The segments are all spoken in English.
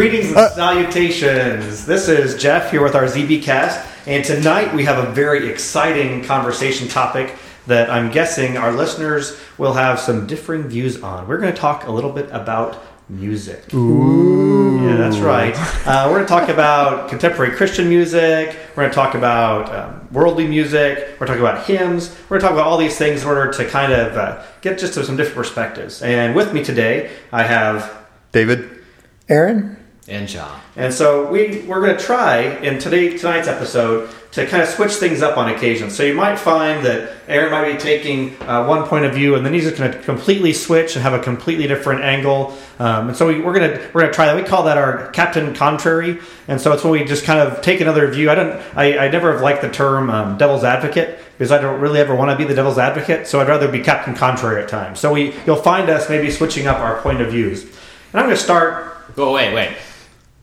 Greetings and salutations. This is Jeff here with our ZB cast, and tonight we have a very exciting conversation topic that I'm guessing our listeners will have some differing views on. We're going to talk a little bit about music. Ooh. Yeah, that's right. Uh, we're going to talk about contemporary Christian music. We're going to talk about um, worldly music. We're going to talk about hymns. We're going to talk about all these things in order to kind of uh, get just to some different perspectives. And with me today, I have David, Aaron, and Jon. And so we we're going to try in today tonight's episode to kind of switch things up on occasion. So you might find that Aaron might be taking uh, one point of view, and then he's just going to completely switch and have a completely different angle. Um, and so we, are going to we're going to try that. We call that our Captain Contrary. And so it's when we just kind of take another view. I don't I, I never have liked the term um, devil's advocate because I don't really ever want to be the devil's advocate. So I'd rather be Captain Contrary at times. So we you'll find us maybe switching up our point of views. And I'm going to start. Oh wait, wait.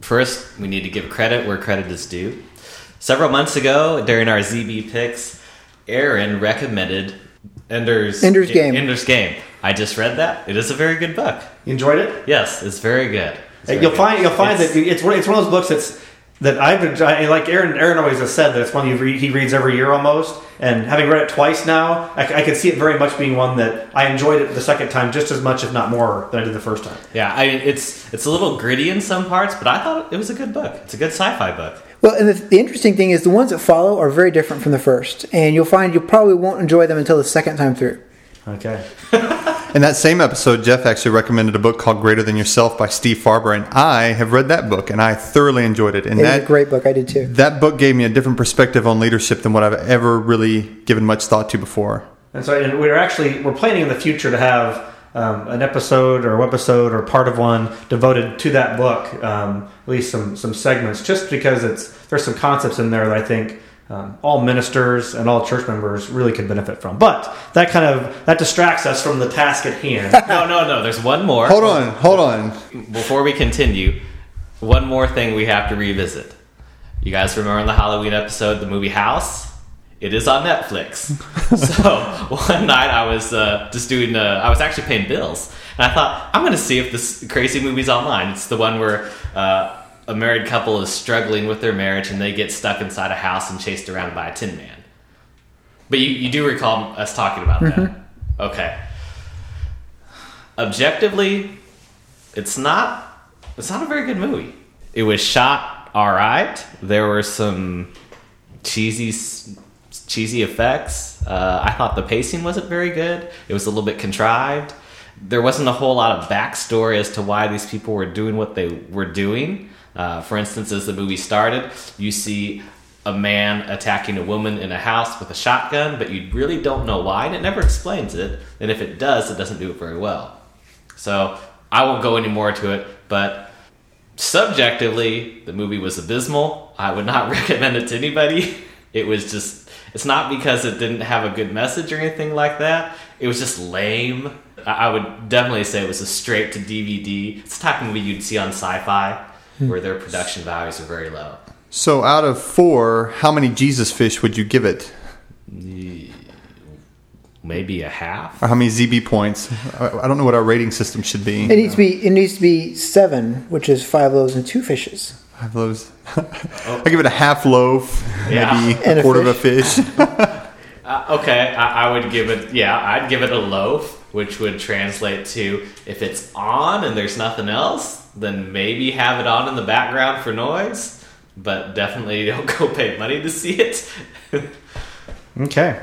First, we need to give credit where credit is due. Several months ago, during our ZB picks, Aaron recommended Ender's, Ender's Game. Ender's Game. I just read that. It is a very good book. You enjoyed it? Yes, it's very good. It's very you'll good. find you'll find It's- that it's one, it's one of those books that's that I've been I- like Aaron Aaron always has said that it's one you read, he reads every year almost. And having read it twice now, I can see it very much being one that I enjoyed it the second time just as much, if not more, than I did the first time. Yeah, I mean, it's it's a little gritty in some parts, but I thought it was a good book. It's a good sci-fi book. Well, and the, the interesting thing is the ones that follow are very different from the first, and you'll find you probably won't enjoy them until the second time through. Okay. in that same episode, Jeff actually recommended a book called Greater Than Yourself by Steve Farber, and I have read that book and I thoroughly enjoyed it. And It that is a great book. I did too. that book gave me a different perspective on leadership than what I've ever really given much thought to before. And so and we're actually we're planning in the future to have um, an episode or a episode or part of one devoted to that book, um, at least some some segments, just because it's there's some concepts in there that I think um, all ministers and all church members really could benefit from. But that kind of that distracts us from the task at hand. No, no, no. There's one more. Hold on, hold on. Before we continue, one more thing we have to revisit. You guys remember in the Halloween episode, the movie House? It is on Netflix. so one night I was uh, just doing, uh, I was actually paying bills, and I thought I'm going to see if this crazy movie's online. It's the one where uh, a married couple is struggling with their marriage and they get stuck inside a house and chased around by a tin man. But you, you do recall us talking about that, okay? Objectively, it's not it's not a very good movie. It was shot all right. There were some cheesy cheesy effects. Uh, I thought the pacing wasn't very good. It was a little bit contrived. There wasn't a whole lot of backstory as to why these people were doing what they were doing. Uh, for instance, as the movie started, you see a man attacking a woman in a house with a shotgun, but you really don't know why, and it never explains it. And if it does, it doesn't do it very well. So I won't go any more to it, but subjectively, the movie was abysmal. I would not recommend it to anybody. It was just, it's not because it didn't have a good message or anything like that. It was just lame. I would definitely say it was a straight to DVD. It's the type of movie you'd see on sci fi where their production values are very low. So, out of four, how many Jesus fish would you give it? Maybe a half. Or how many ZB points? I I don't know what our rating system should be. It needs to be it needs to be seven, which is five loaves and two fishes. Five loaves. I give it a half loaf, Yeah. maybe And a a quarter of a fish. Uh, okay, I, I would give it. Yeah, I'd give it a loaf, which would translate to if it's on and there's nothing else, then maybe have it on in the background for noise. But definitely don't go pay money to see it. Okay.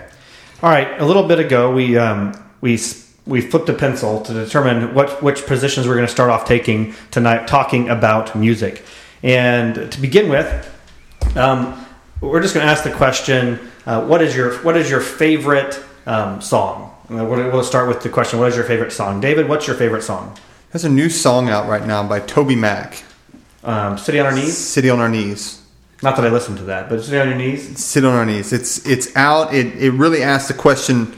All right. A little bit ago, we um, we we flipped a pencil to determine what which positions we're going to start off taking tonight, talking about music. And to begin with, um, we're just going to ask the question: uh, What is your what is your favorite um, song? Uh, We'll we'll start with the question: What is your favorite song, David? What's your favorite song? There's a new song out right now by Toby Mac, Um, City on Our Knees. City on Our Knees. Not that I listened to that, but City on Your Knees. Sit on our knees. It's it's out. It it really asks the question,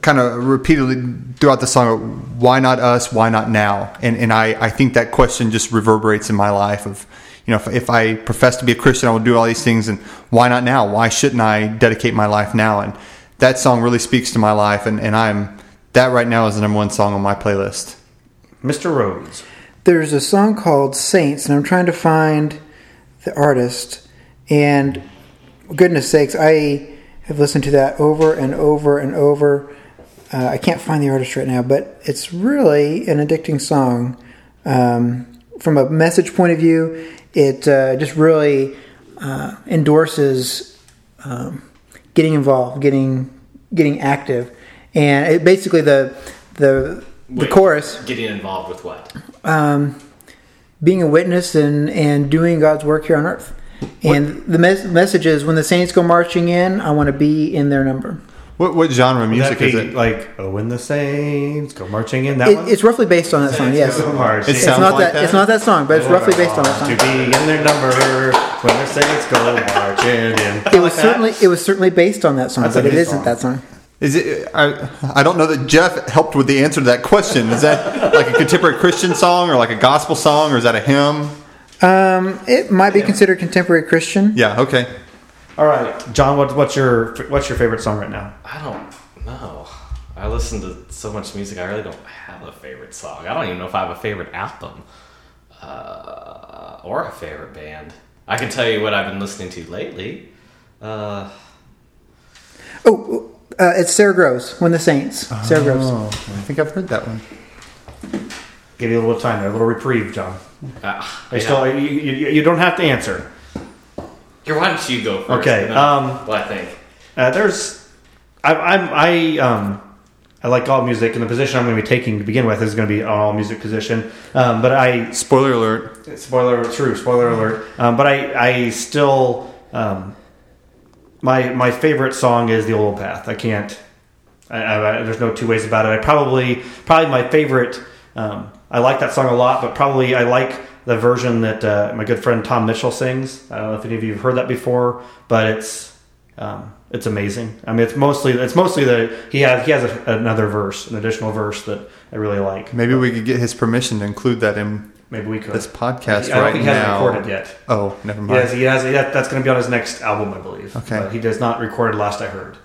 kind of repeatedly throughout the song. Why not us? Why not now? And and I I think that question just reverberates in my life. Of you know, if, if I profess to be a Christian, I will do all these things. And why not now? Why shouldn't I dedicate my life now? And that song really speaks to my life. And and I'm that right now is the number one song on my playlist. Mr. Rhodes. there's a song called Saints, and I'm trying to find the artist. And goodness sakes, I have listened to that over and over and over. Uh, I can't find the artist right now, but it's really an addicting song. Um, from a message point of view, it uh, just really uh, endorses um, getting involved, getting getting active, and it, basically the the the Wait, chorus Getting involved with what? um, being a witness and, and doing God's work here on earth. And the mes- message is when the saints go marching in, I want to be in their number. What, what genre of music is it? like "Oh, when the Saints go marching in"? That It, one. it's roughly based on that song, yes. Go marching. It It's not like that, that? It's not that song, but it's roughly based on that song. To song. be in their number when the Saints go marching in. It was certainly it was certainly based on that song, That's but it good isn't song. that song. Is it? I, I don't know that Jeff helped with the answer to that question. Is that like a contemporary Christian song or like a gospel song or is that a hymn? Um, it might be considered contemporary Christian. Yeah. Okay. All right, Jon. What, what's your what's your favorite song right now? I don't know. I listen to so much music. I really don't have a favorite song. I don't even know if I have a favorite album uh, or a favorite band. I can tell you what I've been listening to lately. Uh, Oh, uh, it's Sara Groves, When the Saints. Sara Groves. Oh, I think I've heard that one. Give you a little time there, a little reprieve, Jon. uh, I yeah. still, you, you, you don't have to answer. Here, why don't you go first? Okay, um, what I think. Uh, there's, I, I'm, I, um, I like all music, and the position I'm going to be taking to begin with is going to be an all music position. Um, but I, Spoiler alert. spoiler, true, spoiler alert. Um, but I, I still, um, my my favorite song is "The Old Path." I can't. I, I, there's no two ways about it. I probably probably my favorite. Um, I like that song a lot, but probably I like the version that uh, my good friend Tom Mitchell sings. I don't know if any of you have heard that before, but it's um, it's amazing. I mean, it's mostly it's mostly the he has he has a, another verse, an additional verse that I really like. Maybe we could get his permission to include that in Maybe we could. this podcast I don't right think he hasn't now. recorded yet. Oh, never mind. has, he has, he has- that's going to be on his next album, I believe. Okay. But he does not record it last I heard.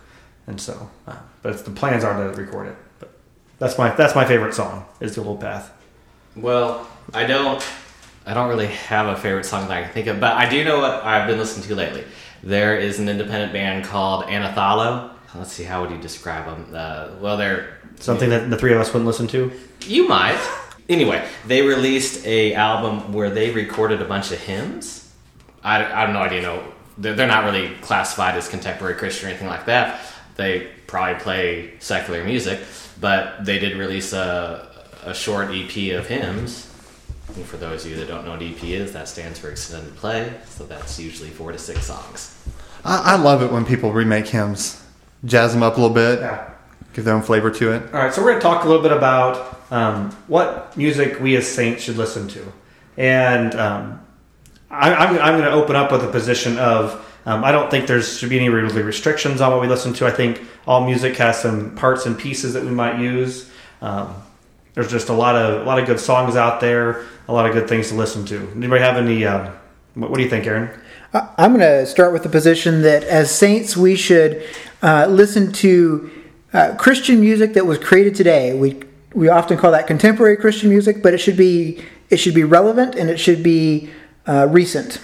And so, uh, but it's, the plans are to record it. But that's my, that's my favorite song is The Old Path. Well, I don't. I don't really have a favorite song that I can think of, but I do know what I've been listening to lately. There is an independent band called Anathallo. Let's see, how would you describe them? Uh, well, they're Something that the three of us wouldn't listen to. You might. Anyway, they released a album where they recorded a bunch of hymns. I, I have no idea. No, they're, they're not really classified as contemporary Christian or anything like that. They probably play secular music, but they did release a, a short EP of hymns. And for those of you that don't know what EP is, that stands for extended play. So that's usually four to six songs. I, I love it when people remake hymns, jazz them up a little bit, Yeah. give their own flavor to it. All right, so we're going to talk a little bit about um, what music we as saints should listen to, and um, I, I'm, I'm going to open up with a position of um, I don't think there should be any really restrictions on what we listen to. I think all music has some parts and pieces that we might use. Um, there's just a lot of a lot of good songs out there, a lot of good things to listen to. Anybody have any? Um, what, what do you think, Aaron? I'm going to start with the position that as saints, we should uh, listen to uh, Christian music that was created today. We we often call that contemporary Christian music, but it should be it should be relevant and it should be uh, recent.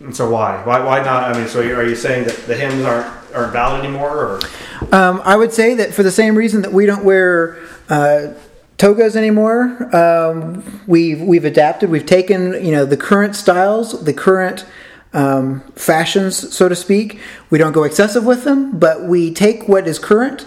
And so why? Why why not? I mean, so are you saying that the hymns aren't aren't valid anymore, or Um, I would say that for the same reason that we don't wear uh, togas anymore, um, we've we've adapted. We've taken you know the current styles, the current um, fashions, so to speak. We don't go excessive with them, but we take what is current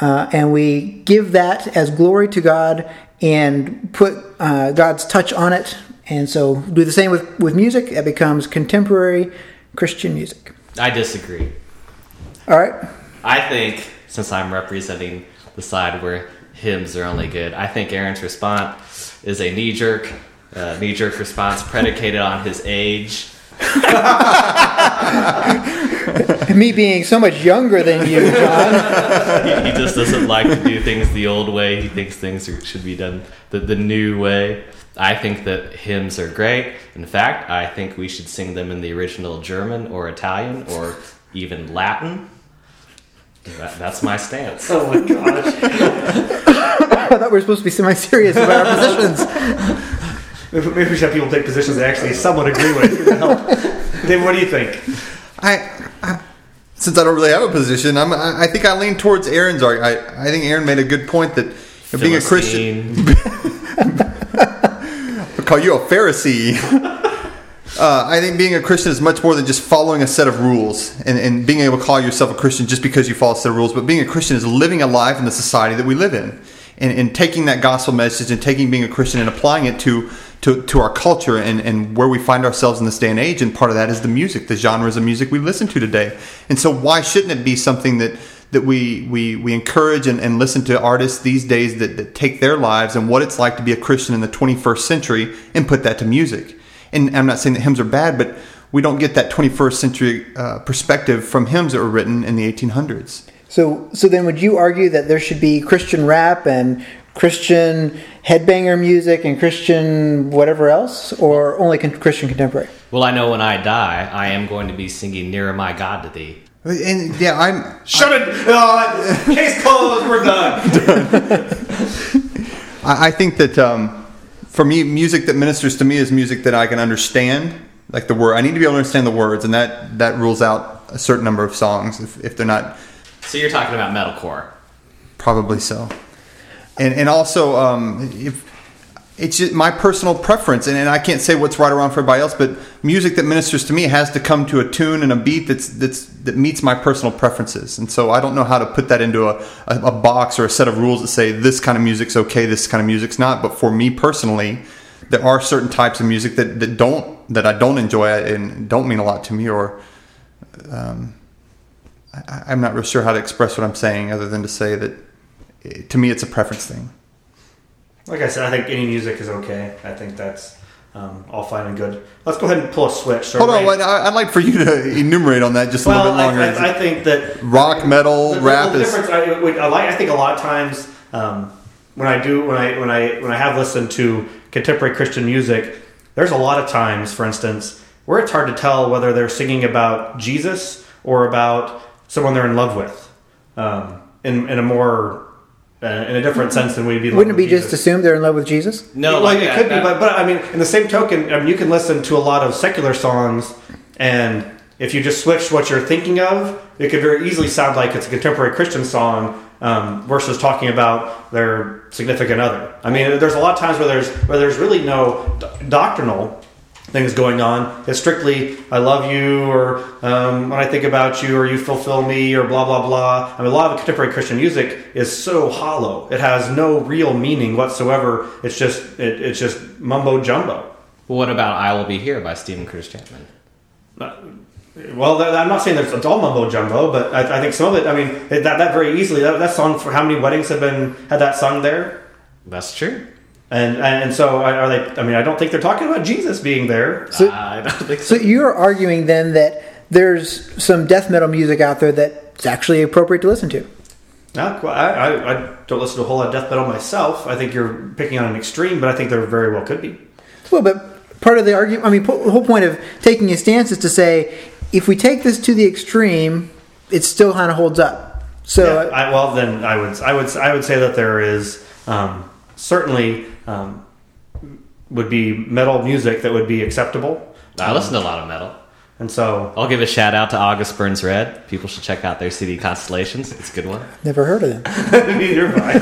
uh, and we give that as glory to God and put uh, God's touch on it. And so do the same with, with music. It becomes contemporary Christian music. I disagree. All right. I think, since I'm representing the side where hymns are only good, I think Aaron's response is a knee jerk, uh, knee jerk response predicated on his age. Me being so much younger than you, Jon. He, he just doesn't like to do things the old way. He thinks things are, should be done the, the new way. I think that hymns are great. In fact, I think we should sing them in the original German or Italian or even Latin. That, that's my stance. oh my gosh, I thought we were supposed to be semi-serious about our positions. Maybe maybe we should have people take positions they actually somewhat agree with. It help. David, what do you think? I, I since I don't really have a position, I'm, I, I think I lean towards Aaron's argument. I, I think Aaron made a good point that being a Christian, Philistine. I call you a Pharisee. Uh, I think being a Christian is much more than just following a set of rules and, and being able to call yourself a Christian just because you follow a set of rules. But being a Christian is living a life in the society that we live in and, and taking that gospel message and taking being a Christian and applying it to, to, to our culture and, and where we find ourselves in this day and age. And part of that is the music, the genres of music we listen to today. And so, why shouldn't it be something that that we we, we encourage and, and listen to artists these days that, that take their lives and what it's like to be a Christian in the 21st century and put that to music. And I'm not saying that hymns are bad, but we don't get that 21st century uh, perspective from hymns that were written in the 1800s. So, so then would you argue that there should be Christian rap and Christian headbanger music and Christian whatever else, or only con- Christian contemporary? Well, I know when I die, I am going to be singing "Nearer My God" to Thee. And yeah, I'm Shut it! Uh, case closed. We're done. I I think that um, for me, music that ministers to me is music that I can understand, like the word. I need to be able to understand the words, and that that rules out a certain number of songs if, if they're not So you're talking about metalcore. probably so. And and also, um, if it's just my personal preference, and, and I can't say what's right or wrong for everybody else, but music that ministers to me has to come to a tune and a beat that's that's that meets my personal preferences. And so I don't know how to put that into a, a, a box or a set of rules that say this kind of music's okay, this kind of music's not. But for me personally, there are certain types of music that, that don't that I don't enjoy and don't mean a lot to me, or um, I, I'm not real sure how to express what I'm saying, other than to say that to me it's a preference thing. Like I said, I think any music is okay. I think that's um, all fine and good. Let's go ahead and pull a switch. So Hold on, I'd like for you to enumerate on that just a Well, little bit longer. I, I, I think that Rock, metal, the, the- rap the is. I, I like. I think a lot of times um, when I do when I when I when I have listened to contemporary Christian music, there's a lot of times, for instance, where it's hard to tell whether they're singing about Jesus or about someone they're in love with, um, in in a more uh, in a different sense than we'd be. Wouldn't it be with just Jesus. assumed they're in love with Jesus? No, well, like it that- could be, but, but I mean, in the same token, I mean, you can listen to a lot of secular songs, and if you just switch what you're thinking of, it could very easily sound like it's a contemporary Christian song um, versus talking about their significant other. I mean, there's a lot of times where there's where there's really no do- doctrinal things going on. It's strictly "I love you" or um, "When I think about you" or "You fulfill me" or blah blah blah. I mean, a lot of contemporary Christian music is so hollow. It has no real meaning whatsoever. It's just it, it's just mumbo jumbo. what about "I Will Be Here" by Steven Curtis Chapman? Well, that, I'm not saying that it's all mumbo jumbo, but I, I think some of it. I mean, that that very easily that, that song for how many weddings have been had that sung there. That's true. And and so are they? I mean, I don't think they're talking about Jesus being there. So- I don't think So so. you're arguing then that there's some death metal music out there that's actually appropriate to listen to. Not quite. I, I, I don't listen to a whole lot of death metal myself. I think you're picking on an extreme, but I think there very well could be. Well, but part of the argument, I mean, po- the whole point of taking a stance is to say, if we take this to the extreme, it still kind of holds up. So, Yeah, I, well, then I would I would I would say that there is um, certainly um, would be metal music that would be acceptable, I listen to a lot of metal. and so I'll give a shout out to August Burns Red. People should check out their CD Constellations. It's a good one. never heard of them. You're fine.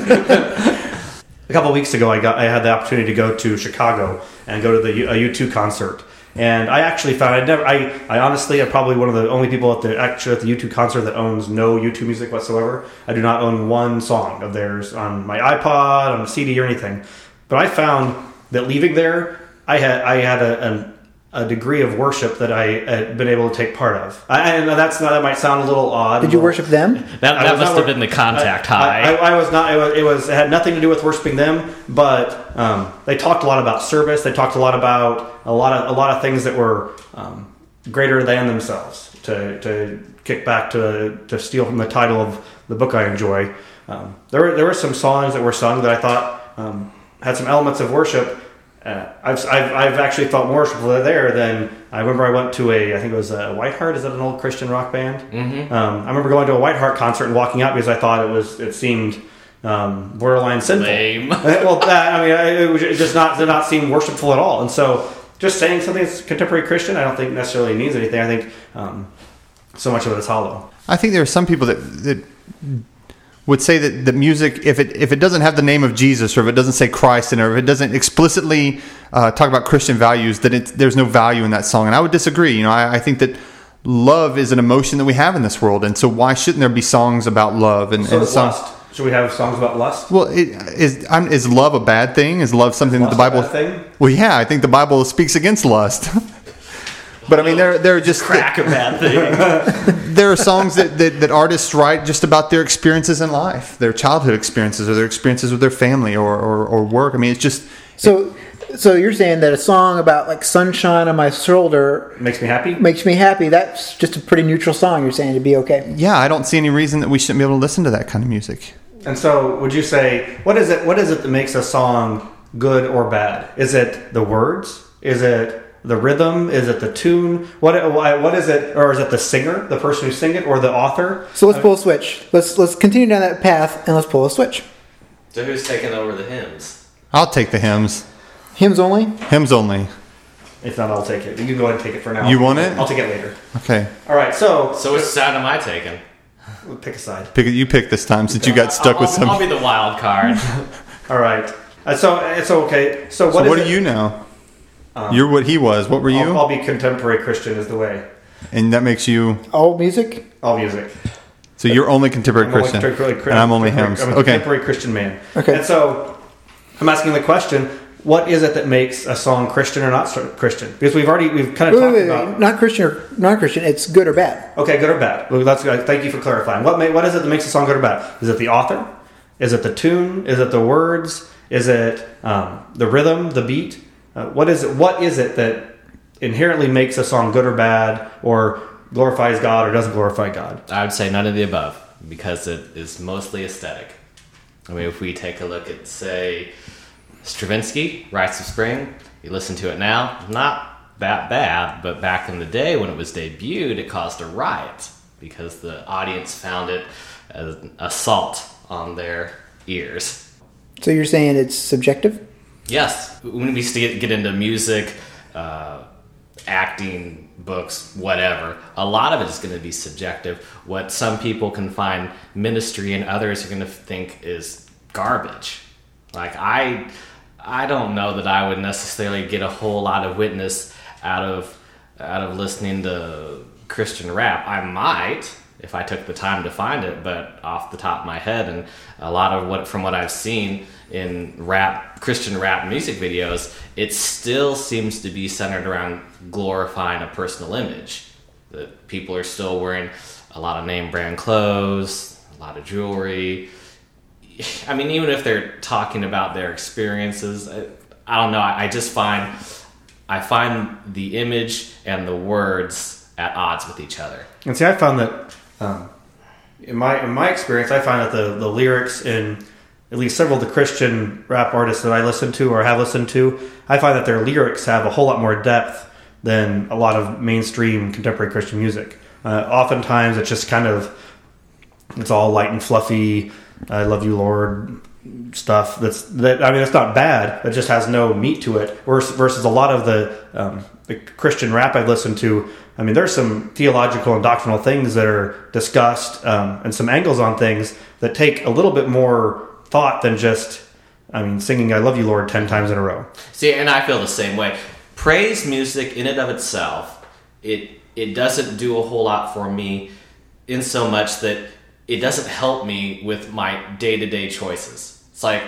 a couple weeks ago, I got I had the opportunity to go to Chicago and go to the U- a U2 concert. And I actually found I never I, I honestly am probably one of the only people at the actually at the U2 concert that owns no U2 music whatsoever. I do not own one song of theirs on my iPod, on a CD or anything. But I found that leaving there, I had I had a, an, a degree of worship that I had been able to take part of. I, I know that's not that might sound a little odd. Did you worship them? That, that must not have been the contact I, high. I, I was not. It was, it was. It had nothing to do with worshiping them, but um, they talked a lot about service. They talked a lot about a lot of a lot of things that were um, greater than themselves. To, to kick back to to steal from the title of the book I enjoy. Um, there were there were some songs that were sung that I thought um, had some elements of worship. Uh, I've, I've, I've actually felt more worshipful there than I remember. I went to a I think it was a White Heart. Is that an old Christian rock band? Mm-hmm. Um, I remember going to a White Heart concert and walking out because I thought it was it seemed um, borderline sinful. Lame. well, that, I mean, it, was- it just not did not seem worshipful at all. And so, just saying something that's contemporary Christian, I don't think necessarily means anything. I think um, so much of it is hollow. I think there are some people that that would say that the music, if it if it doesn't have the name of Jesus or if it doesn't say Christ in it, or if it doesn't explicitly uh, talk about Christian values, it, there's no value in that song. And I would disagree. You know, I, I think that love is an emotion that we have in this world, and so why shouldn't there be songs about love and, So and songs? lust. Should we have songs about lust? Well, it, is I'm, is love a bad thing? Is love something that the Bible? bad thing? Well, yeah, I think the Bible speaks against lust. but I mean, there there are just Crack a bad thing. there are songs that, that, that artists write just about their experiences in life, their childhood experiences, or their experiences with their family or, or, or work. I mean, it's just So, so you're saying that a song about like sunshine on my shoulder Makes me happy. makes me happy. That's just a pretty neutral song. You're saying to be okay. yeah. I don't see any reason that we shouldn't be able to listen to that kind of music. And so, would you say what is it? What is it that makes a song good or bad? Is it the words? Is it the rhythm? Is it the tune? What what is it? Or is it the singer, the person who sing it, or the author? So let's pull a switch. Let's let's continue down that path and let's pull a switch. so who's taking over the hymns? I'll take the hymns. Hymns only. Hymns only. If not, I'll take it. You can go ahead and take it for now. You want it? I'll take it later. Okay, All right. So, So which side am I taking? pick a side. pick it. You pick this time since you got stuck I'll, with I'll- some. I'll be the wild card. All right. Uh, so it's okay. So what so is what are it- you now? You're what he was. What were you? I'll, I'll be contemporary Christian is the way. and that makes you. All music. All music. So you're only contemporary I'm only Christian, contemporary and I'm only contemporary- hymns. I'm a Okay. contemporary Christian man. Okay. And so I'm asking the question: What is it that makes a song Christian or not Christian? Because we've already we've kind of Wait, talked wait, wait, about. wait. Not Christian or not Christian. It's good or bad. Okay, good or bad? Well, that's good. Thank you for clarifying. What ma- what is it that makes a song good or bad? Is it the author? Is it the tune? Is it the words? Is it um, the rhythm, the beat? Uh, what is it? What is it that inherently makes a song good or bad, or glorifies God or doesn't glorify God? I would say none of the above because it is mostly aesthetic. I mean, if we take a look at, say, Stravinsky, Rites of Spring, you listen to it now, not that bad, but back in the day when it was debuted, it caused a riot because the audience found it an assault on their ears. So you're saying it's subjective. Yes, when we get get into music, uh, acting, books, whatever, a lot of it is going to be subjective. What some people can find ministry and others are going to think is garbage. Like I, I don't know that I would necessarily get a whole lot of witness out of out of listening to Christian rap. I might if I took the time to find it, but off the top of my head, and a lot of what from what I've seen in rap Christian rap music videos, it still seems to be centered around glorifying a personal image. That people are still wearing a lot of name brand clothes, a lot of jewelry. I mean, even if they're talking about their experiences, I, I don't know. I, I just find I find the image and the words at odds with each other. And see, I found that um, in my in my experience, I find that the the lyrics in at least several of the Christian rap artists that I listen to or have listened to, I find that their lyrics have a whole lot more depth than a lot of mainstream contemporary Christian music. Uh, oftentimes, it's just kind of it's all light and fluffy. I love you, Lord stuff. That's that. I mean, it's not bad. It just has no meat to it. Versus, versus a lot of the um, the Christian rap I've listened to. I mean, there's some theological and doctrinal things that are discussed, um, and some angles on things that take a little bit more thought than just. I mean, singing "I love you, Lord" ten times in a row. See, and I feel the same way. Praise music in and of itself, it it doesn't do a whole lot for me in so much that it doesn't help me with my day-to-day choices. It's like,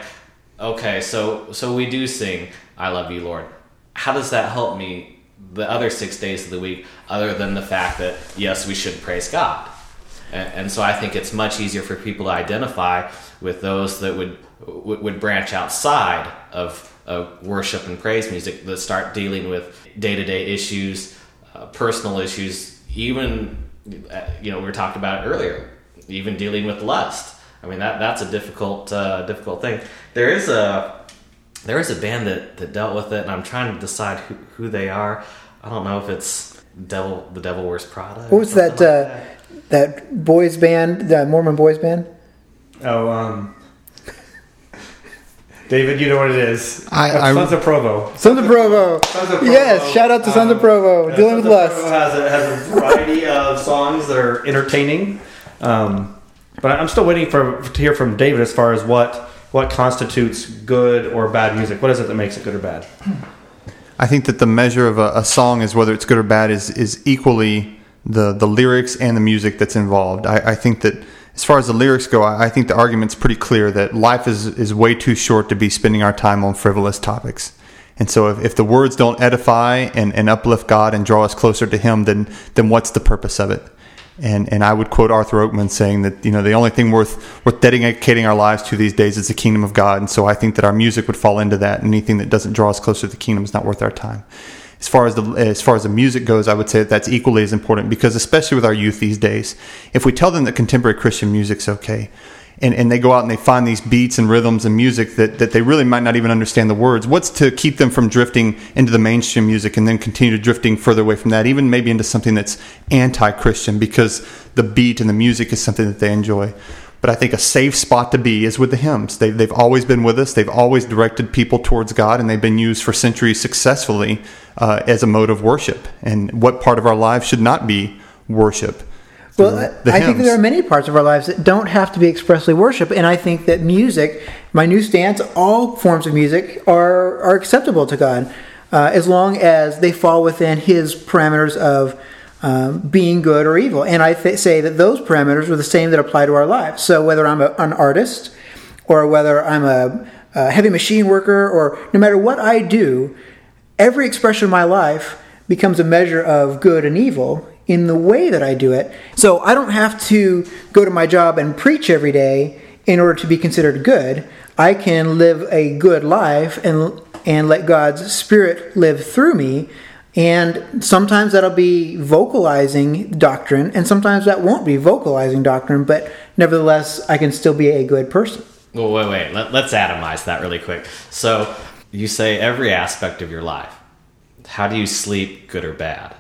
okay, so so we do sing I love you, Lord. How does that help me the other 6 days of the week other than the fact that yes, we should praise God? And, and so I think it's much easier for people to identify with those that would would, branch outside of, of worship and praise music that start dealing with day to day issues, uh, personal issues, even uh, you know we were talking about earlier, even dealing with lust. I mean that that's a difficult uh, difficult thing. There is a there is a band that, that dealt with it, and I'm trying to decide who, who they are. I don't know if it's Devil the Devil Wears Prada. What was something that? like Uh, that boys band, the Mormon boys band. Oh, um, David, you know what it is. I- Uh, I- Sons of Provo. Sons of Provo. Sons of Provo. Yes, shout out to Sons of Um, Provo. Yeah, Dealing with Sons of Provo lust. has a, has a variety of songs that are entertaining, um, but I'm still waiting for to hear from David as far as what what constitutes good or bad music. What is it that makes it good or bad? I think that the measure of a, a song is whether it's good or bad is is equally the the lyrics and the music that's involved. I, I think that as far as the lyrics go, I, I think the argument's pretty clear that life is is way too short to be spending our time on frivolous topics. And so, if, if the words don't edify and, and uplift God and draw us closer to Him, then then what's the purpose of it? And and I would quote Arthur Oakman saying that you know the only thing worth worth dedicating our lives to these days is the kingdom of God. And so I think that our music would fall into that. Anything that doesn't draw us closer to the kingdom is not worth our time. As far as the as far as the music goes, I would say that that's equally as important because especially with our youth these days, if we tell them that contemporary Christian music's okay, and, and they go out and they find these beats and rhythms and music that, that they really might not even understand the words. What's to keep them from drifting into the mainstream music and then continue to drifting further away from that, even maybe into something that's anti Christian because the beat and the music is something that they enjoy. But I think a safe spot to be is with the hymns. They, they've always been with us. They've always directed people towards God, and they've been used for centuries successfully uh, as a mode of worship. And what part of our lives should not be worship? Well, the I think there are many parts of our lives that don't have to be expressly worship, and I think that music, my new stance, all forms of music are are acceptable to God, uh, as long as they fall within His parameters of um, being good or evil. And I th- say that those parameters are the same that apply to our lives. So whether I'm a, an artist, or whether I'm a, a heavy machine worker, or no matter what I do, every expression of my life becomes a measure of good and evil in the way that I do it. So I don't have to go to my job and preach every day in order to be considered good. I can live a good life and and let God's spirit live through me. And sometimes that'll be vocalizing doctrine, and sometimes that won't be vocalizing doctrine, but nevertheless, I can still be a good person. Well, wait, wait. Let, let's atomize that really quick. So you say every aspect of your life. How do you sleep, good or bad?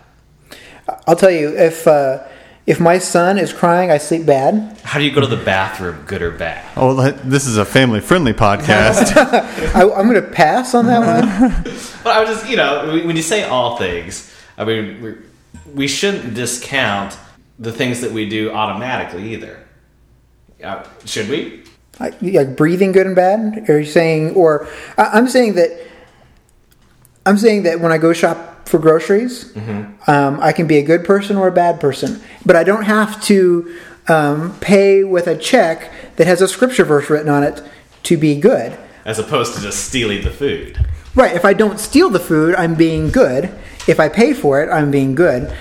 I'll tell you, if uh, if my son is crying, I sleep bad. How do you go to the bathroom, good or bad? Oh, this is a family friendly podcast. I, I'm going to pass on that one. But I was just, you know, when when you say all things, I mean, we, we shouldn't discount the things that we do automatically either. Uh, should we? Like, like breathing good and bad? Are you saying, or I- I'm saying that I'm saying that when I go shop for groceries, um, I can be a good person or a bad person, but I don't have to um, pay with a check that has a scripture verse written on it to be good. As opposed to just stealing the food. Right. If I don't steal the food, I'm being good. If I pay for it, I'm being good.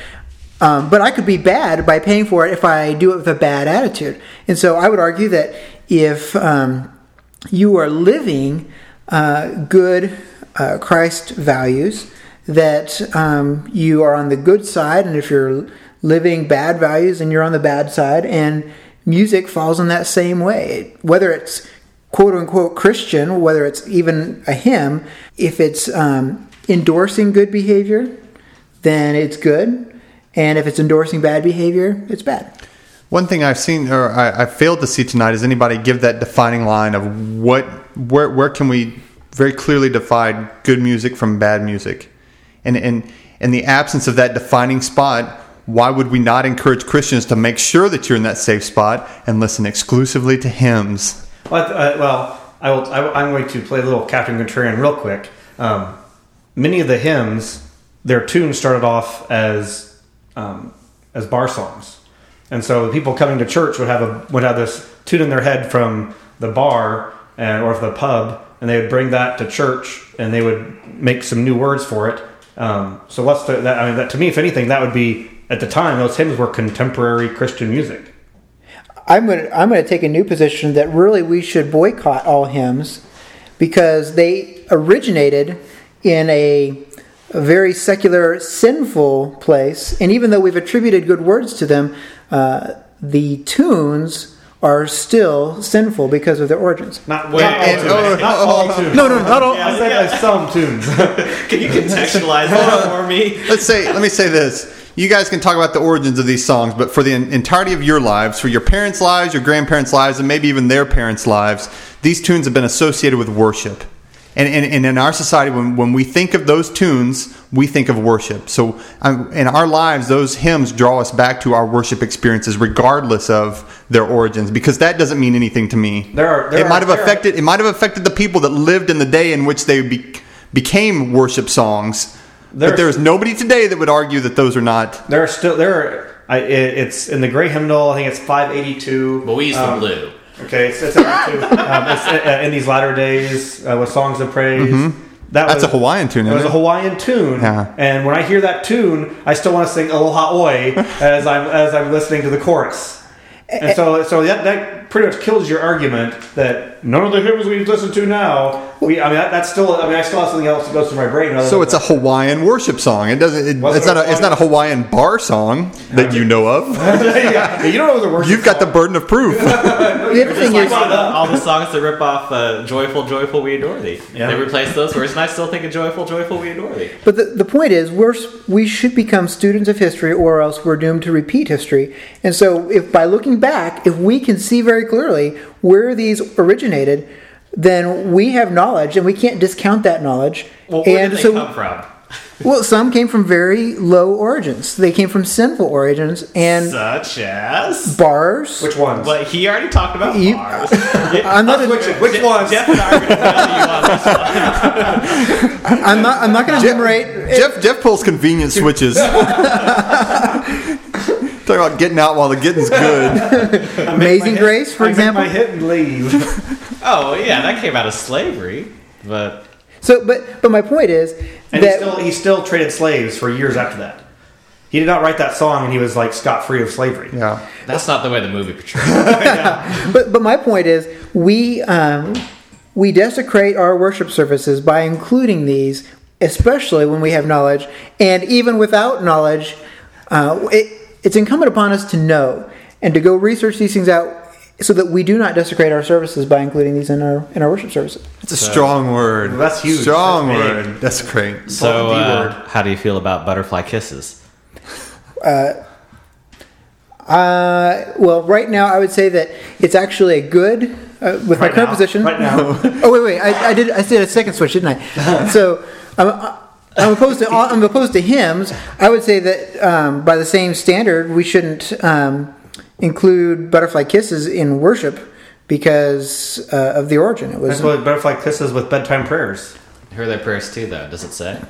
Um, but I could be bad by paying for it if I do it with a bad attitude. And so I would argue that if um, you are living uh, good uh, Christ values, that um, you are on the good side, and if you're living bad values, then you're on the bad side. And music falls in that same way. Whether it's quote unquote Christian, whether it's even a hymn, if it's um, endorsing good behavior, then it's good. And if it's endorsing bad behavior, it's bad. One thing I've seen, or I, I failed to see tonight, is anybody give that defining line of what, where, where can we very clearly define good music from bad music, and and in the absence of that defining spot, why would we not encourage Christians to make sure that you're in that safe spot and listen exclusively to hymns? Well, uh, well I will, I, I'm going to play a little Captain Contrarian real quick. Um, many of the hymns, their tunes started off as um, as bar songs, and so the people coming to church would have a would have this tune in their head from the bar and or the pub, and they would bring that to church, and they would make some new words for it. Um, so the, that? I mean, that to me, if anything, that would be at the time those hymns were contemporary Christian music. I'm going to I'm going to take a new position that really we should boycott all hymns because they originated in a, a very secular, sinful place, and even though we've attributed good words to them, uh, the tunes are still sinful because of their origins. Not, not all tunes. oh, not all tunes. No, no, not all. I said like some tunes. Can you contextualize that for me? Let's say, let me say this: you guys can talk about the origins of these songs, but for the entirety of your lives, for your parents' lives, your grandparents' lives, and maybe even their parents' lives, these tunes have been associated with worship. And, and, and in our society, when, when we think of those tunes, we think of worship. So um, in our lives, those hymns draw us back to our worship experiences, regardless of their origins, because that doesn't mean anything to me. There are- there it might are- have there are- affected it might have affected the people that lived in the day in which they be, became worship songs. There's- but there is nobody today that would argue that those are not. There are still there are. I, it, it's in the gray hymnal. I think it's five eighty two. But we use the blue. Okay, it's, it's, 82. um, it's uh, in these latter days uh, with songs of praise. Mm-hmm. That's was, a Hawaiian tune, It was isn't a? Hawaiian tune, Yeah. and when I hear that tune, I still want to sing Aloha Oe as I'm as I'm listening to the chorus. And so, so that, that pretty much kills your argument that none of the hymns we listen to now. We, I mean, that, that's still. I mean, I still have something else that goes through my brain. other So than it's a. Hawaiian worship song. It doesn't. It, it's it not. a A, it's not a Hawaiian bar song that you know of. yeah, you don't know the words. You've got the burden of proof. The other Just thing like is, all the, all the songs that rip off uh, "Joyful, Joyful, We Adore Thee." Yeah. They replace those words, and I still think of "Joyful, Joyful, We Adore Thee." but the, the point is, we're we should become students of history, or else we're doomed to repeat history. And so, if by looking back, if we can see very clearly where these originated, then we have knowledge, and we can't discount that knowledge. Well, where and did they so, come from? well, some came from very low origins. They came from sinful origins and Such as. bars. Which ones? But he already talked about You- bars. I'm not. which, which ones? Jeff and I are going to tell you on this one. I'm not. I'm not going to enumerate. Jeff Jeff pulls convenient switches. Talk about getting out while the getting's good. Amazing Grace, for I make example. my hit and leave. Oh yeah, that came out of slavery, but So, but but my point is And he still he still traded slaves for years after that. He did not write that song, and he was like scot free of slavery. Yeah. that's not the way the movie portrays. it. But but my point is, we um, we desecrate our worship services by including these, especially when we have knowledge, and even without knowledge, uh, it, it's incumbent upon us to know and to go research these things out, so that we do not desecrate our services by including these in our in our worship services. It's a strong word. That's huge. Strong That's word. That's great. So, uh, word. how do you feel about butterfly kisses? Uh, uh, well, right now I would say that it's actually a good uh, with my current now. position. Right now. oh wait, wait, I, I did. I did a second switch, didn't I? so I'm, I'm opposed to I'm opposed to hymns. I would say that um, by the same standard, we shouldn't um, include butterfly kisses in worship because uh, of the origin. It was That's butterfly kisses with bedtime prayers. Hear their prayers too, though. Does it say?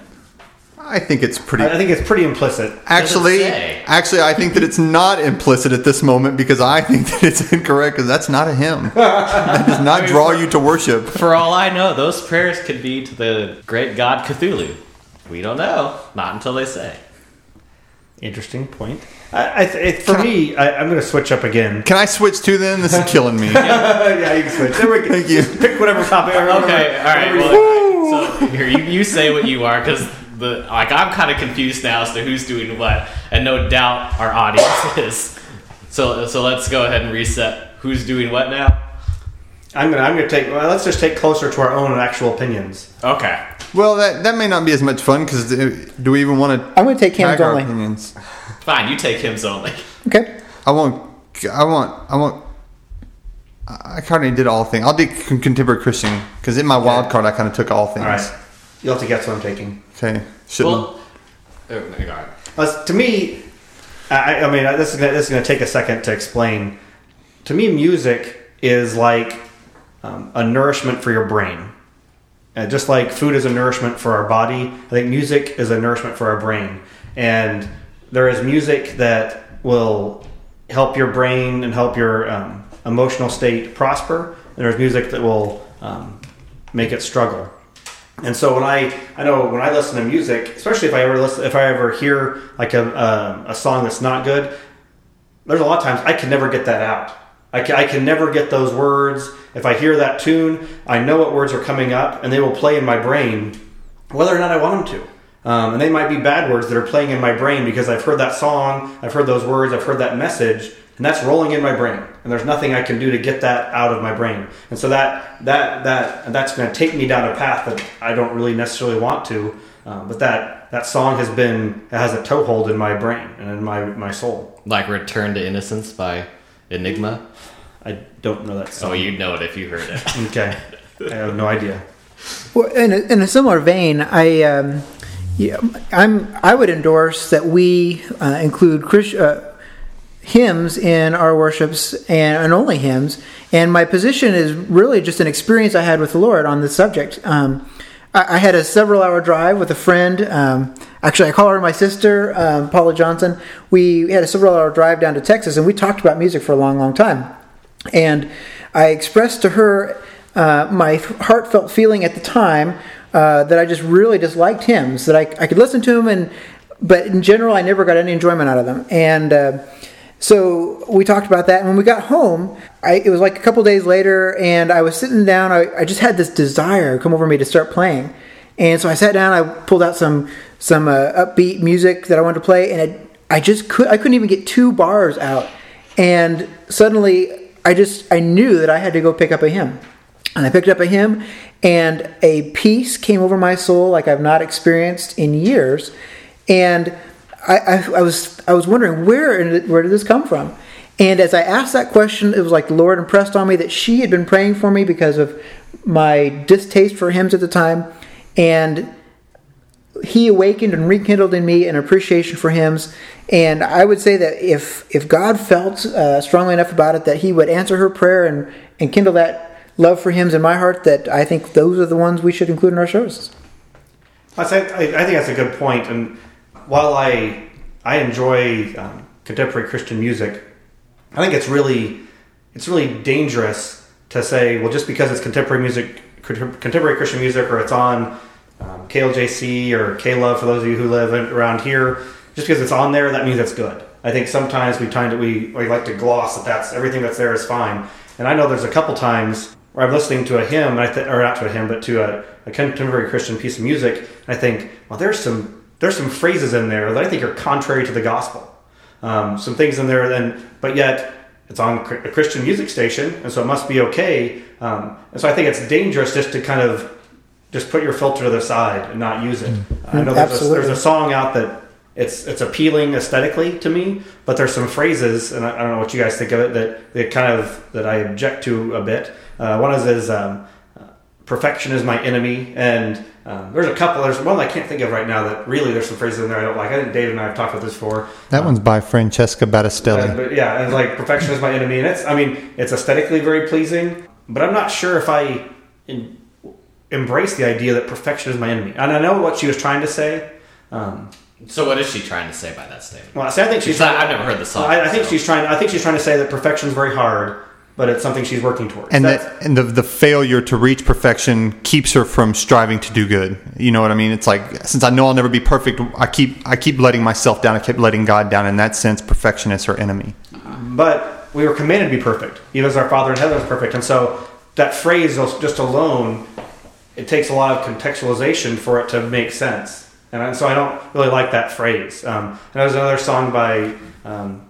I think it's pretty. I I think it's pretty implicit. Actually, actually, I think that it's not implicit at this moment because I think that it's incorrect because that's not a hymn. that does not draw you to worship. For all I know, those prayers could be to the great god Cthulhu. We don't know. Not until they say. Interesting point. I, I, it, for me, I, I'm going to switch up again. Can I switch to then? This is killing me. yeah, you can switch. There we go. Thank you. Pick whatever topic. or whatever- Okay, all right. you- Well, so here you, you say what you are because the like I'm kind of confused now as to who's doing what, and no doubt our audience is. So so let's go ahead and reset. Who's doing what now? I'm going to I'm going to take. Well, let's just take closer to our own actual opinions. Okay. Well, that that may not be as much fun because do we even want to I'm going to take hymns tag our only. opinions? Fine. You take hymns only. Okay. I won't. I want. I want. I kind of did all things. I'll do con- contemporary Christian because in my wild card I kind of took all things. All right. You'll have to guess what I'm taking. Okay. Shouldn't. Well, oh my God. Uh, to me, I, I mean, this is gonna, this is going to take a second to explain. To me, music is like um, a nourishment for your brain. Uh, just like food is a nourishment for our body, I think music is a nourishment for our brain. And there is music that will help your brain and help your um, emotional state prosper. And there's music that will um, make it struggle. And so when I, I know when I listen to music, especially if I ever listen, if I ever hear like a, a, a song that's not good, there's a lot of times I can never get that out. I can, I can never get those words. If I hear that tune, I know what words are coming up, and they will play in my brain, whether or not I want them to. Um, and they might be bad words that are playing in my brain because I've heard that song, I've heard those words, I've heard that message, and that's rolling in my brain. And there's nothing I can do to get that out of my brain. And so that that that that's going to take me down a path that I don't really necessarily want to. Um, but that that song has been it has a toehold in my brain and in my my soul. Like Return to Innocence by Enigma. I don't know that song. Oh, you'd know it if you heard it. Okay, I have no idea. Well, in a, in a similar vein, I um, yeah, I'm I would endorse that we uh, include Chris, uh, hymns in our worships and, and only hymns. And my position is really just an experience I had with the Lord on this subject. Um, I, I had a several hour drive with a friend. Um, actually, I call her my sister, um, Paula Johnson. We had a several hour drive down to Texas, and we talked about music for a long, long time. And I expressed to her uh, my heartfelt feeling at the time uh, that I just really disliked hymns, that I, I could listen to them, and but in general, I never got any enjoyment out of them. And uh, so we talked about that. And when we got home, I, it was like a couple days later, and I was sitting down. I, I just had this desire come over me to start playing. And so I sat down. I pulled out some some uh, upbeat music that I wanted to play, and it, I just could I couldn't even get two bars out. And suddenly, I just I knew that I had to go pick up a hymn. And I picked up a hymn, and a peace came over my soul like I've not experienced in years. And I, I, I was I was wondering where where did this come from? And as I asked that question, it was like the Lord impressed on me that she had been praying for me because of my distaste for hymns at the time, and he awakened and rekindled in me an appreciation for hymns. And I would say that if if God felt uh, strongly enough about it that He would answer her prayer and and kindle that love for hymns in my heart, that I think those are the ones we should include in our services. I, I, I think that's a good point. And while I I enjoy um, contemporary Christian music, I think it's really it's really dangerous to say, well, just because it's contemporary music, contemporary Christian music, or it's on um, KLJC or K-Love for those of you who live around here, just because it's on there, that means it's good. I think sometimes we tend to we, we like to gloss that that's everything that's there is fine. And I know there's a couple times where I'm listening to a hymn, th- or not to a hymn, but to a, a contemporary Christian piece of music, and I think, well, there's some there's some phrases in there that I think are contrary to the gospel. Um, some things in there, then, but yet it's on a Christian music station, and so it must be okay. Um, and so I think it's dangerous just to kind of just put your filter to the side and not use it. Mm-hmm. I know there's a, there's a, song out that it's it's appealing aesthetically to me, but there's some phrases, and I, I, don't know what you guys think of it that that kind of that I object to a bit. Uh, one is, is um, perfection is my enemy, and um, there's a couple. There's one I can't think of right now that really there's some phrases in there I don't like. I think David and I have talked about this before. That um, one's by Francesca Battistelli. Uh, but yeah, and like perfection is my enemy, and it's I mean it's aesthetically very pleasing, but I'm not sure if I in, embrace the idea that perfection is my enemy. And I know what she was trying to say. Um, so what is she trying to say by that statement? Well, see, I think she's. Trying, I've never heard the song. I, I think so. she's trying. I think she's trying to say that perfection is very hard but it's something she's working towards. And that, and the the failure to reach perfection keeps her from striving to do good. You know what I mean? It's like since I know I'll never be perfect, I keep I keep letting myself down. I keep letting God down. In that sense, perfection is her enemy. But we were commanded to be perfect, even as our Father in heaven is perfect. And so that phrase just alone, it takes a lot of contextualization for it to make sense. And so I don't really like that phrase. Um, and there's another song by um,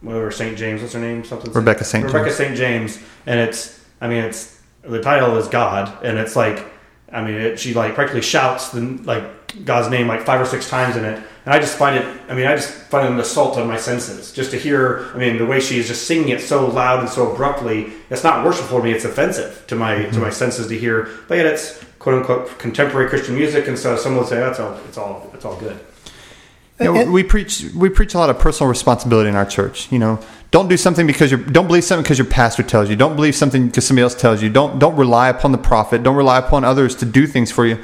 whatever St. James. What's her name? Something. Rebecca St. Rebecca St. James, and it's. I mean, it's the title is God, and it's like, I mean, it, she like practically shouts the like God's name like five or six times in it, and I just find it. I mean, I just find it an assault on my senses just to hear. I mean, the way she is just singing it so loud and so abruptly. It's not worshipful to me. It's offensive to my mm-hmm. to my senses to hear. But yet, it's quote unquote contemporary Christian music, and so some would say that's all. It's all. It's all good. You know, we preach we preach a lot of personal responsibility in our church. You know, don't do something because you don't believe something because your pastor tells you. Don't believe something because somebody else tells you. Don't don't rely upon the prophet. Don't rely upon others to do things for you.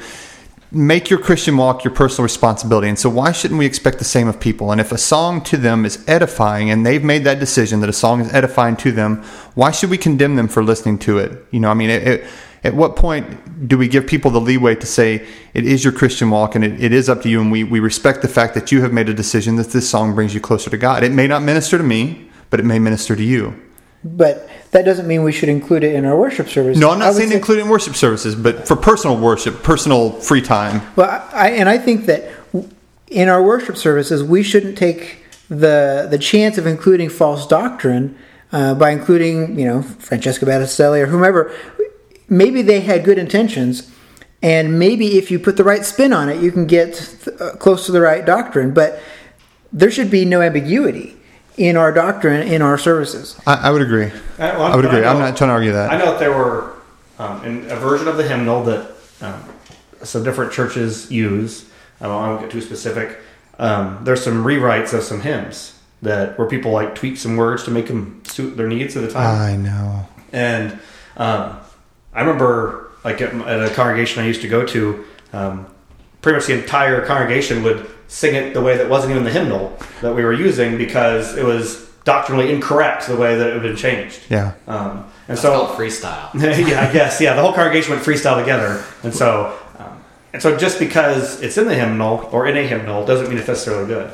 Make your Christian walk your personal responsibility. And so, why shouldn't we expect the same of people? And if a song to them is edifying, and they've made that decision that a song is edifying to them, why should we condemn them for listening to it? You know, I mean, it, it at what point do we give people the leeway to say it is your Christian walk and it, it is up to you and we, we respect the fact that you have made a decision that this song brings you closer to God? It may not minister to me, but it may minister to you. But that doesn't mean we should include it in our worship services. No, I'm not saying say, include it in worship services, but for personal worship, personal free time. Well, I, and I think that in our worship services, we shouldn't take the the chance of including false doctrine uh, by including, you know, Francesca Battistelli or whomever maybe they had good intentions and maybe if you put the right spin on it, you can get uh, close to the right doctrine. But there should be no ambiguity in our doctrine in our services. I, I would agree. I, well, I would agree. I'm not trying to argue that. I know that there were um, in a version of the hymnal that um, some different churches use. I don't, I won't get too specific. Um, there's some rewrites of some hymns that where people like tweak some words to make them suit their needs at the time. I know. And um, I remember, like at, at a congregation I used to go to, um, pretty much the entire congregation would sing it the way that wasn't even the hymnal that we were using because it was doctrinally incorrect the way that it had been changed. Yeah. Um, and It's so, called freestyle. yeah, I guess, yeah, the whole congregation went freestyle together, and so, um, and so just because it's in the hymnal or in a hymnal doesn't mean it's necessarily good.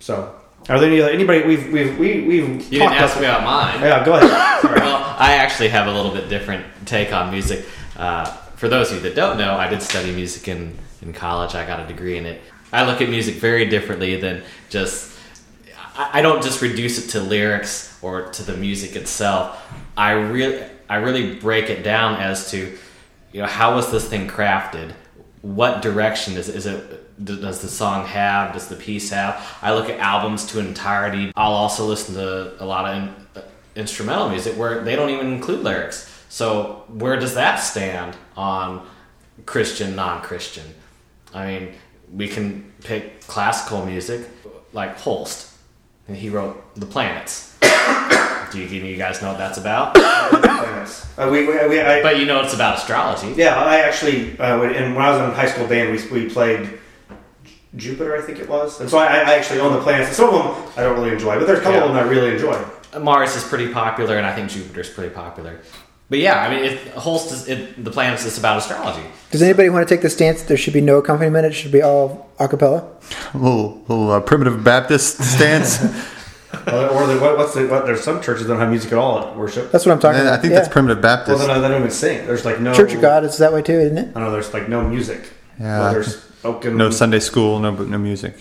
So, are there any other, anybody we've we've we, we've You didn't ask me about mine. Yeah, go ahead. Well, I actually have a little bit different take on music. Uh, for those of you that don't know, I did study music in, in college. I got a degree in it. I look at music very differently than just. I, don't just reduce it to lyrics or to the music itself. I really, I really break it down as to, you know, how was this thing crafted? What direction is is it? Does the song have? Does the piece have? I look at albums to entirety. I'll also listen to a lot of in, uh, instrumental music where they don't even include lyrics. So where does that stand on Christian, non-Christian? I mean, we can pick classical music like Holst, and he wrote The Planets. Do you, you guys know what that's about? Uh, we, we, we, I, But you know it's about astrology. yeah, I actually, uh, when, and when I was in high school band, we, we played Jupiter, I think it was, and so I, I actually own the planets. And some of them I don't really enjoy, but there's a couple Yeah. of them I really enjoy. Mars is pretty popular, and I think Jupiter's pretty popular. But yeah, I mean, it, Holst is it, the planets is this about astrology. Does anybody want to take the stance that there should be no accompaniment? It should be all a cappella? A little, little uh, primitive Baptist stance. Or the, what, what's the, what, there's some churches that don't have music at all at worship. That's what I'm talking Man, about. I think Yeah. that's primitive Well, Baptist. then I they don't even sing. There's like no Church of God is that way too, isn't it? I don't know. There's like no music. Yeah, Well, there's spoken. no Sunday school, no no music.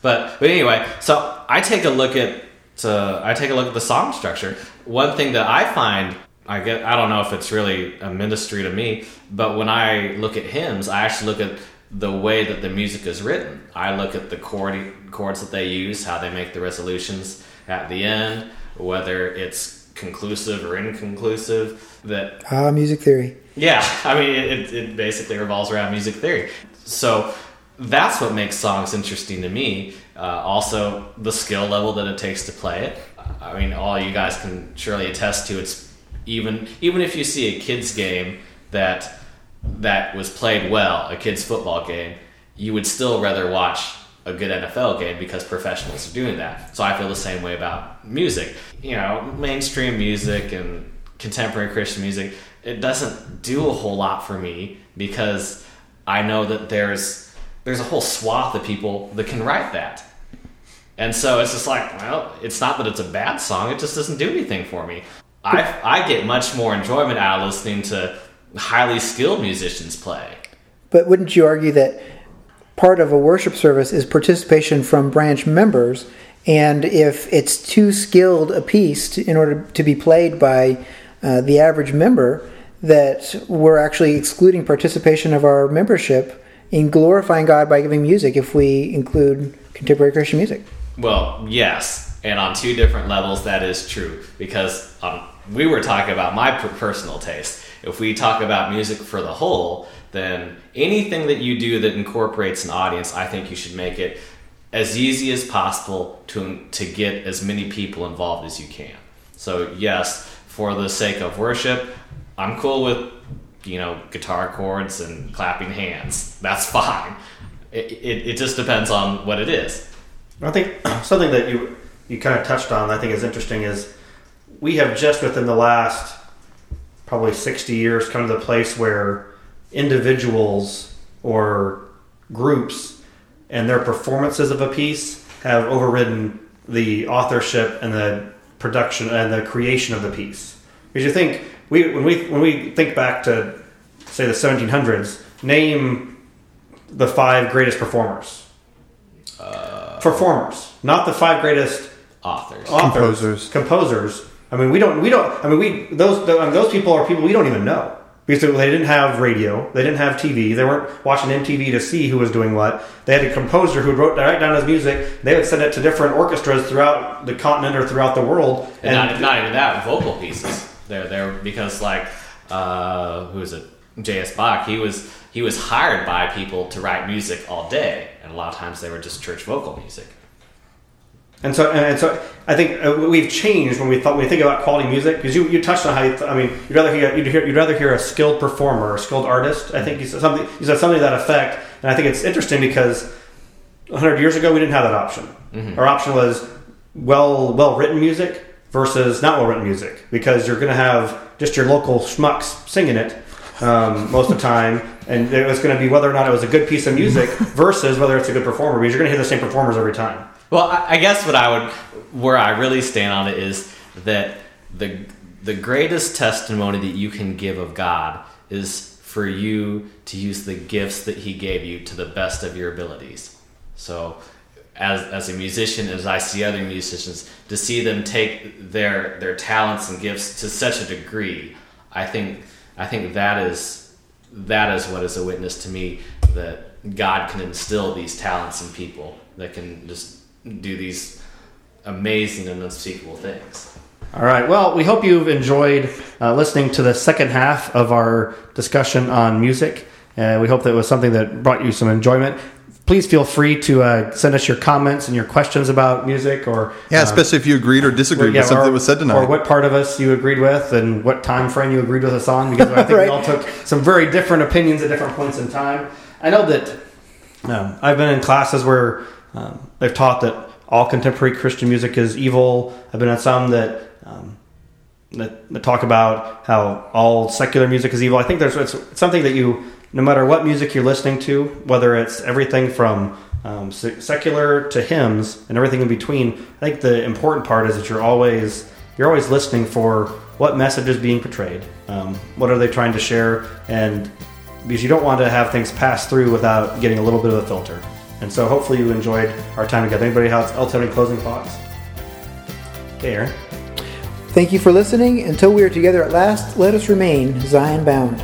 But but anyway, so I take a look at uh, I take a look at the song structure. One thing that I find I get I don't know if it's really a ministry to me, but when I look at hymns, I actually look at the way that the music is written. I look at the chord chords that they use, how they make the resolutions at the end, whether it's conclusive or inconclusive. That Ah, music theory. yeah, I mean, it, it basically revolves around music theory. So that's what makes songs interesting to me. Uh, also, the skill level that it takes to play it. I mean, all you guys can surely attest to. It's even even if you see a kids game that that was played well, a kids football game, you would still rather watch a good NFL game because professionals are doing that. So I feel the same way about music. You know, mainstream music and contemporary Christian music, it doesn't do a whole lot for me because I know that there's there's a whole swath of people that can write that. And so it's just like, well, it's not that it's a bad song, it just doesn't do anything for me. I I get much more enjoyment out of listening to highly skilled musicians play. But wouldn't you argue that part of a worship service is participation from branch members? And if it's too skilled a piece to, in order to be played by uh, the average member, that we're actually excluding participation of our membership in glorifying God by giving music if we include contemporary Christian music. Well, yes, and on two different levels, that is true because um, we were talking about my personal taste. If we talk about music for the whole, then anything that you do that incorporates an audience, I think you should make it as easy as possible to to get as many people involved as you can. So yes, for the sake of worship, I'm cool with you know guitar chords and clapping hands. That's fine. It, it, it just depends on what it is. I think something that you you kind of touched on. I think is interesting is we have just within the last probably sixty years come to the place where individuals or groups and their performances of a piece have overridden the authorship and the production and the creation of the piece. Because you think we when we when we think back to say the 1700s, name the five greatest performers. Uh, performers, not the five greatest Authors. authors, Composers. composers. I mean, we don't, we don't. I mean, we those I mean, those people are people we don't even know. because they didn't have radio, they didn't have TV, they weren't watching MTV to see who was doing what. They had a composer who wrote write down his music. They would send it to different orchestras throughout the continent or throughout the world. And, not, not even that, vocal pieces. They're there because like uh, who is it? J.S. Bach. He was he was hired by people to write music all day, and a lot of times they were just church vocal music. And so, and so, I think uh, we've changed when we thought when we think about quality music because you, you touched on how you th- I mean you'd rather hear you'd, hear you'd rather hear a skilled performer a skilled artist. I think you said something you said something to that effect, and I think it's interesting because 100 years ago we didn't have that option. Our option was well well written music versus not well written music because you're going to have just your local schmucks singing it um, most of the time, and it was going to be whether or not it was a good piece of music versus whether it's a good performer because you're going to hear the same performers every time. Well, I, guess what I would, where I really stand on it is that the the greatest testimony that you can give of God is for you to use the gifts that He gave you to the best of your abilities. So, as as a musician, as I see other musicians, to see them take their their talents and gifts to such a degree, I think I think that is that is what is a witness to me that God can instill these talents in people that can just do these amazing and unspeakable things. All right. Well, we hope you've enjoyed uh, listening to the second half of our discussion on music. Uh, we hope that it was something that brought you some enjoyment. Please feel free to uh, send us your comments and your questions about music, or Yeah, um, especially if you agreed or disagreed yeah, with something or- that was said tonight. or what part of us you agreed with, and what time frame you agreed with us on. Because I think Right. we all took some very different opinions at different points in time. I know that um, I've been in classes where um, they've taught that all contemporary Christian music is evil. I've been in some that um, that, that talk about how all secular music is evil. I think there's it's something that you, no matter what music you're listening to, whether it's everything from um, secular to hymns and everything in between. I think the important part is that you're always you're always listening for what message is being portrayed, um, what are they trying to share, and because you don't want to have things pass through without getting a little bit of a filter. And so hopefully you enjoyed our time together. Anybody else have any closing thoughts? Okay, Aaron. Thank you for listening. Until we are together at last, let us remain Zion bound.